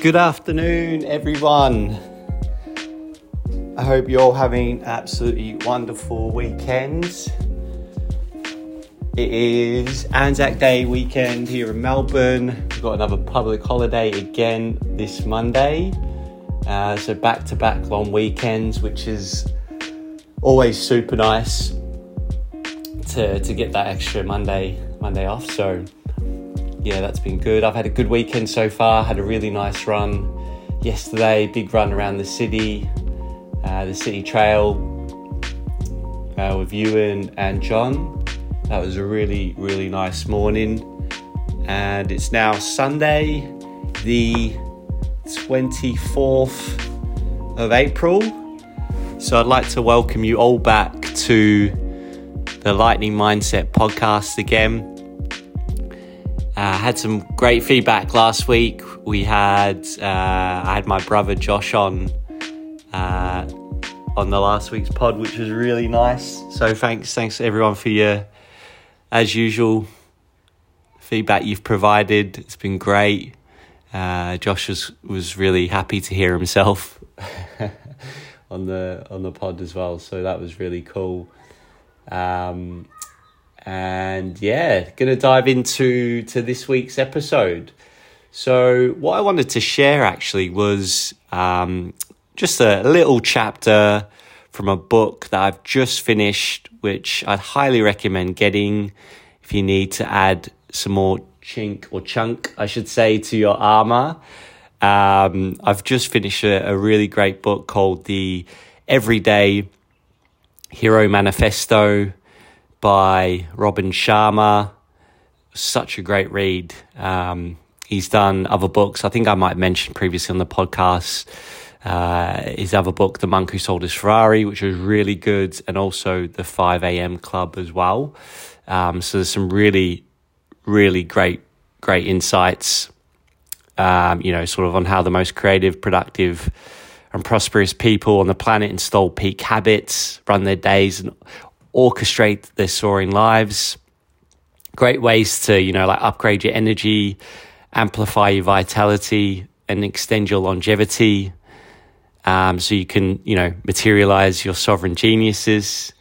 Good afternoon, everyone. I hope you're all having absolutely wonderful weekends. It is Anzac Day weekend here in Melbourne. We've got another public holiday again this Monday. Uh, so back to back long weekends, which is always super nice to, to get that extra Monday Monday off. So yeah, that's been good. I've had a good weekend so far. Had a really nice run yesterday, big run around the city, uh, the city trail uh, with Ewan and John. That was a really, really nice morning. And it's now Sunday, the 24th of April. So I'd like to welcome you all back to the Lightning Mindset podcast again. Uh, had some great feedback last week. We had uh, I had my brother Josh on uh, on the last week's pod, which was really nice. So thanks, thanks everyone for your as usual feedback you've provided. It's been great. Uh, Josh was was really happy to hear himself on the on the pod as well, so that was really cool. Um, and yeah, gonna dive into to this week's episode. So what I wanted to share actually was um, just a little chapter from a book that I've just finished, which I'd highly recommend getting if you need to add some more chink or chunk, I should say, to your armor. Um, I've just finished a, a really great book called The Everyday Hero Manifesto by Robin Sharma. Such a great read. Um, he's done other books. I think I might have mentioned previously on the podcast uh, his other book, The Monk Who Sold His Ferrari, which was really good, and also the 5 a.m. Club as well. Um, so there's some really, really great, great insights, um, you know, sort of on how the most creative, productive, and prosperous people on the planet install peak habits, run their days, and orchestrate their soaring lives. Great ways to, you know, like upgrade your energy, amplify your vitality, and extend your longevity. Um, so you can, you know, materialize your sovereign geniuses.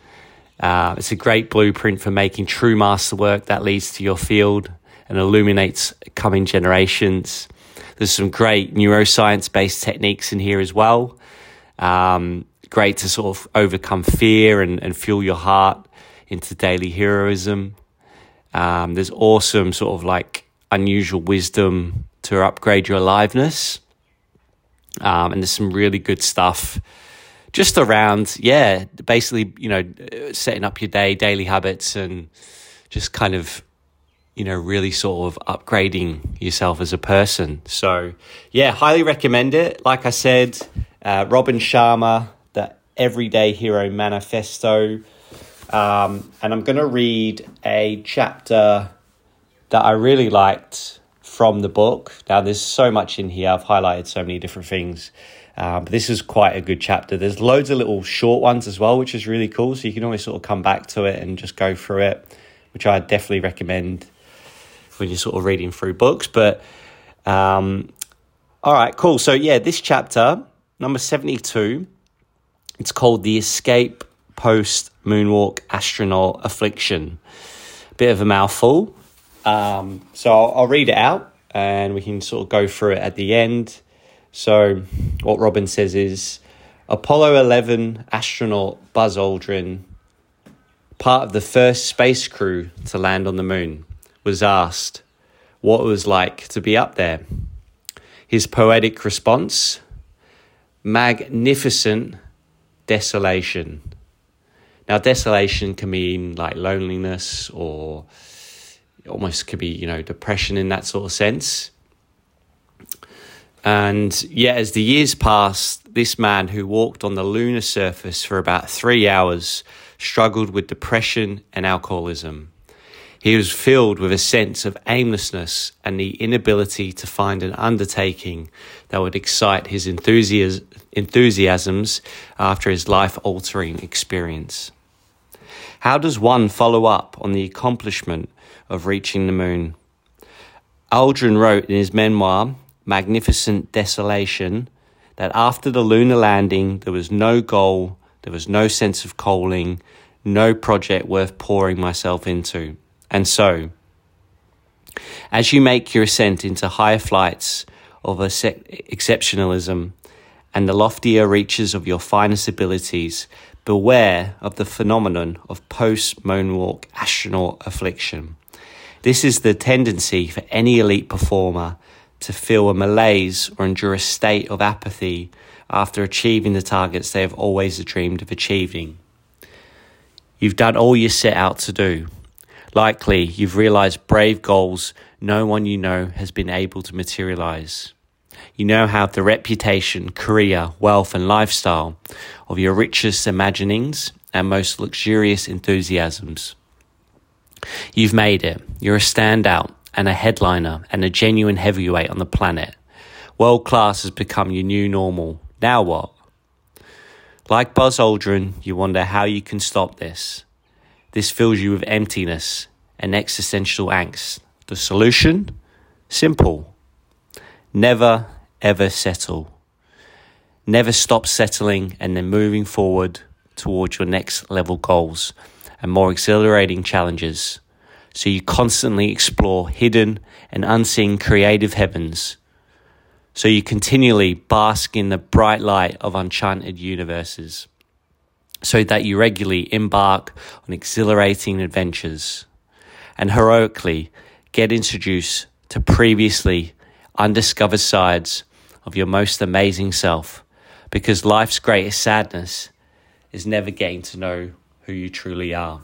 Uh, it's a great blueprint for making true masterwork that leads to your field and illuminates coming generations. There's some great neuroscience based techniques in here as well. Um, great to sort of overcome fear and, and fuel your heart into daily heroism. Um, there's awesome sort of like unusual wisdom to upgrade your aliveness. Um, and there's some really good stuff just around, yeah, basically, you know, setting up your day, daily habits, and just kind of, you know, really sort of upgrading yourself as a person. So, yeah, highly recommend it. Like I said, uh, Robin Sharma, Everyday Hero Manifesto. Um, and I'm going to read a chapter that I really liked from the book. Now, there's so much in here. I've highlighted so many different things. Um, but this is quite a good chapter. There's loads of little short ones as well, which is really cool. So you can always sort of come back to it and just go through it, which I definitely recommend when you're sort of reading through books. But um, all right, cool. So yeah, this chapter, number 72, it's called The Escape Post Moonwalk Astronaut Affliction. Bit of a mouthful. Um, so I'll, I'll read it out and we can sort of go through it at the end. So, what Robin says is Apollo 11 astronaut Buzz Aldrin, part of the first space crew to land on the moon, was asked what it was like to be up there. His poetic response magnificent desolation. Now, desolation can mean like loneliness or almost could be, you know, depression in that sort of sense. And yet, as the years passed, this man who walked on the lunar surface for about three hours struggled with depression and alcoholism. He was filled with a sense of aimlessness and the inability to find an undertaking that would excite his enthusias- enthusiasms after his life altering experience. How does one follow up on the accomplishment of reaching the moon? Aldrin wrote in his memoir, magnificent desolation that after the lunar landing, there was no goal, there was no sense of calling, no project worth pouring myself into. And so, as you make your ascent into higher flights of exceptionalism and the loftier reaches of your finest abilities, beware of the phenomenon of post moonwalk astronaut affliction. This is the tendency for any elite performer to feel a malaise or endure a state of apathy after achieving the targets they have always dreamed of achieving. You've done all you set out to do. Likely, you've realized brave goals no one you know has been able to materialize. You now have the reputation, career, wealth, and lifestyle of your richest imaginings and most luxurious enthusiasms. You've made it. You're a standout and a headliner and a genuine heavyweight on the planet. World class has become your new normal. Now what? Like Buzz Aldrin, you wonder how you can stop this. This fills you with emptiness and existential angst. The solution? Simple. Never, ever settle. Never stop settling and then moving forward towards your next level goals and more exhilarating challenges. So you constantly explore hidden and unseen creative heavens. So you continually bask in the bright light of enchanted universes. So that you regularly embark on exhilarating adventures and heroically get introduced to previously undiscovered sides of your most amazing self because life's greatest sadness is never getting to know who you truly are.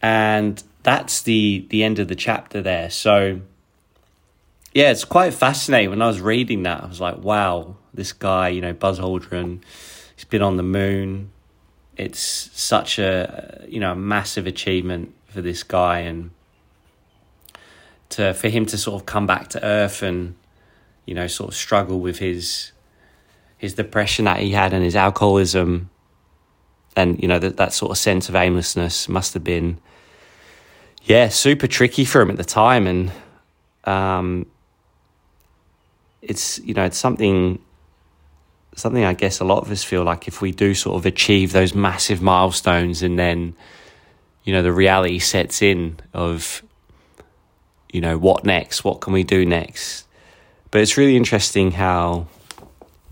And that's the the end of the chapter there. So yeah, it's quite fascinating. When I was reading that, I was like, wow, this guy, you know, Buzz Aldrin, he's been on the moon. It's such a you know, a massive achievement for this guy and to for him to sort of come back to earth and you know, sort of struggle with his his depression that he had and his alcoholism and you know that that sort of sense of aimlessness must have been yeah super tricky for him at the time and um, it's you know it's something something I guess a lot of us feel like if we do sort of achieve those massive milestones and then you know the reality sets in of you know what next what can we do next. But it's really interesting how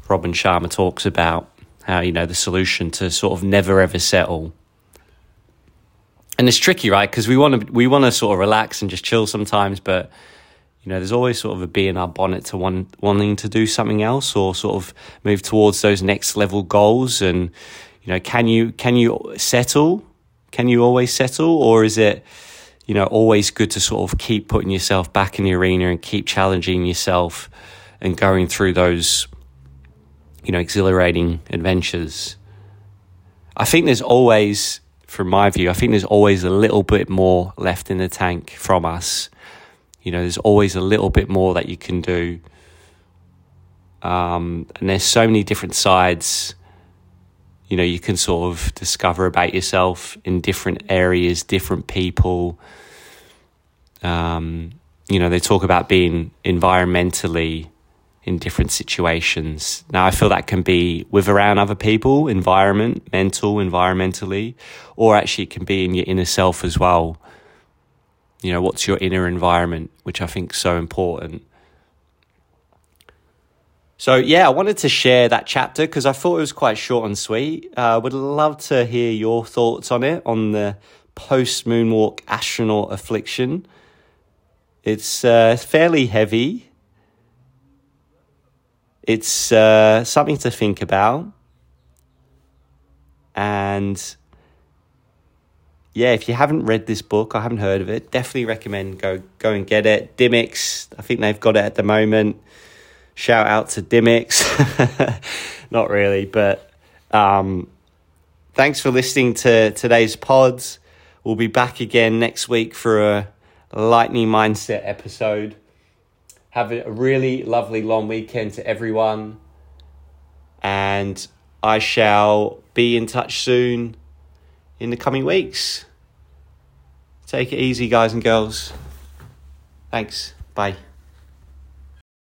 Robin Sharma talks about how you know the solution to sort of never ever settle. And it's tricky right? Because we want to we want to sort of relax and just chill sometimes but you know there's always sort of a bee in our bonnet to want, wanting to do something else or sort of move towards those next level goals and you know can you can you settle can you always settle or is it you know always good to sort of keep putting yourself back in the arena and keep challenging yourself and going through those you know, exhilarating adventures. I think there's always, from my view, I think there's always a little bit more left in the tank from us. You know, there's always a little bit more that you can do. Um, and there's so many different sides, you know, you can sort of discover about yourself in different areas, different people. Um, you know, they talk about being environmentally in different situations. Now, I feel that can be with around other people, environment, mental, environmentally, or actually it can be in your inner self as well. You know, what's your inner environment, which I think is so important. So, yeah, I wanted to share that chapter because I thought it was quite short and sweet. I uh, would love to hear your thoughts on it, on the post moonwalk astronaut affliction. It's uh, fairly heavy it's uh, something to think about. And yeah, if you haven't read this book, I haven't heard of it, definitely recommend go go and get it. Dymocks, I think they've got it at the moment. Shout out to Dymocks. Not really, but um, thanks for listening to today's pods. We'll be back again next week for a lightning mindset episode. Have a really lovely long weekend to everyone. And I shall be in touch soon in the coming weeks. Take it easy, guys and girls. Thanks. Bye.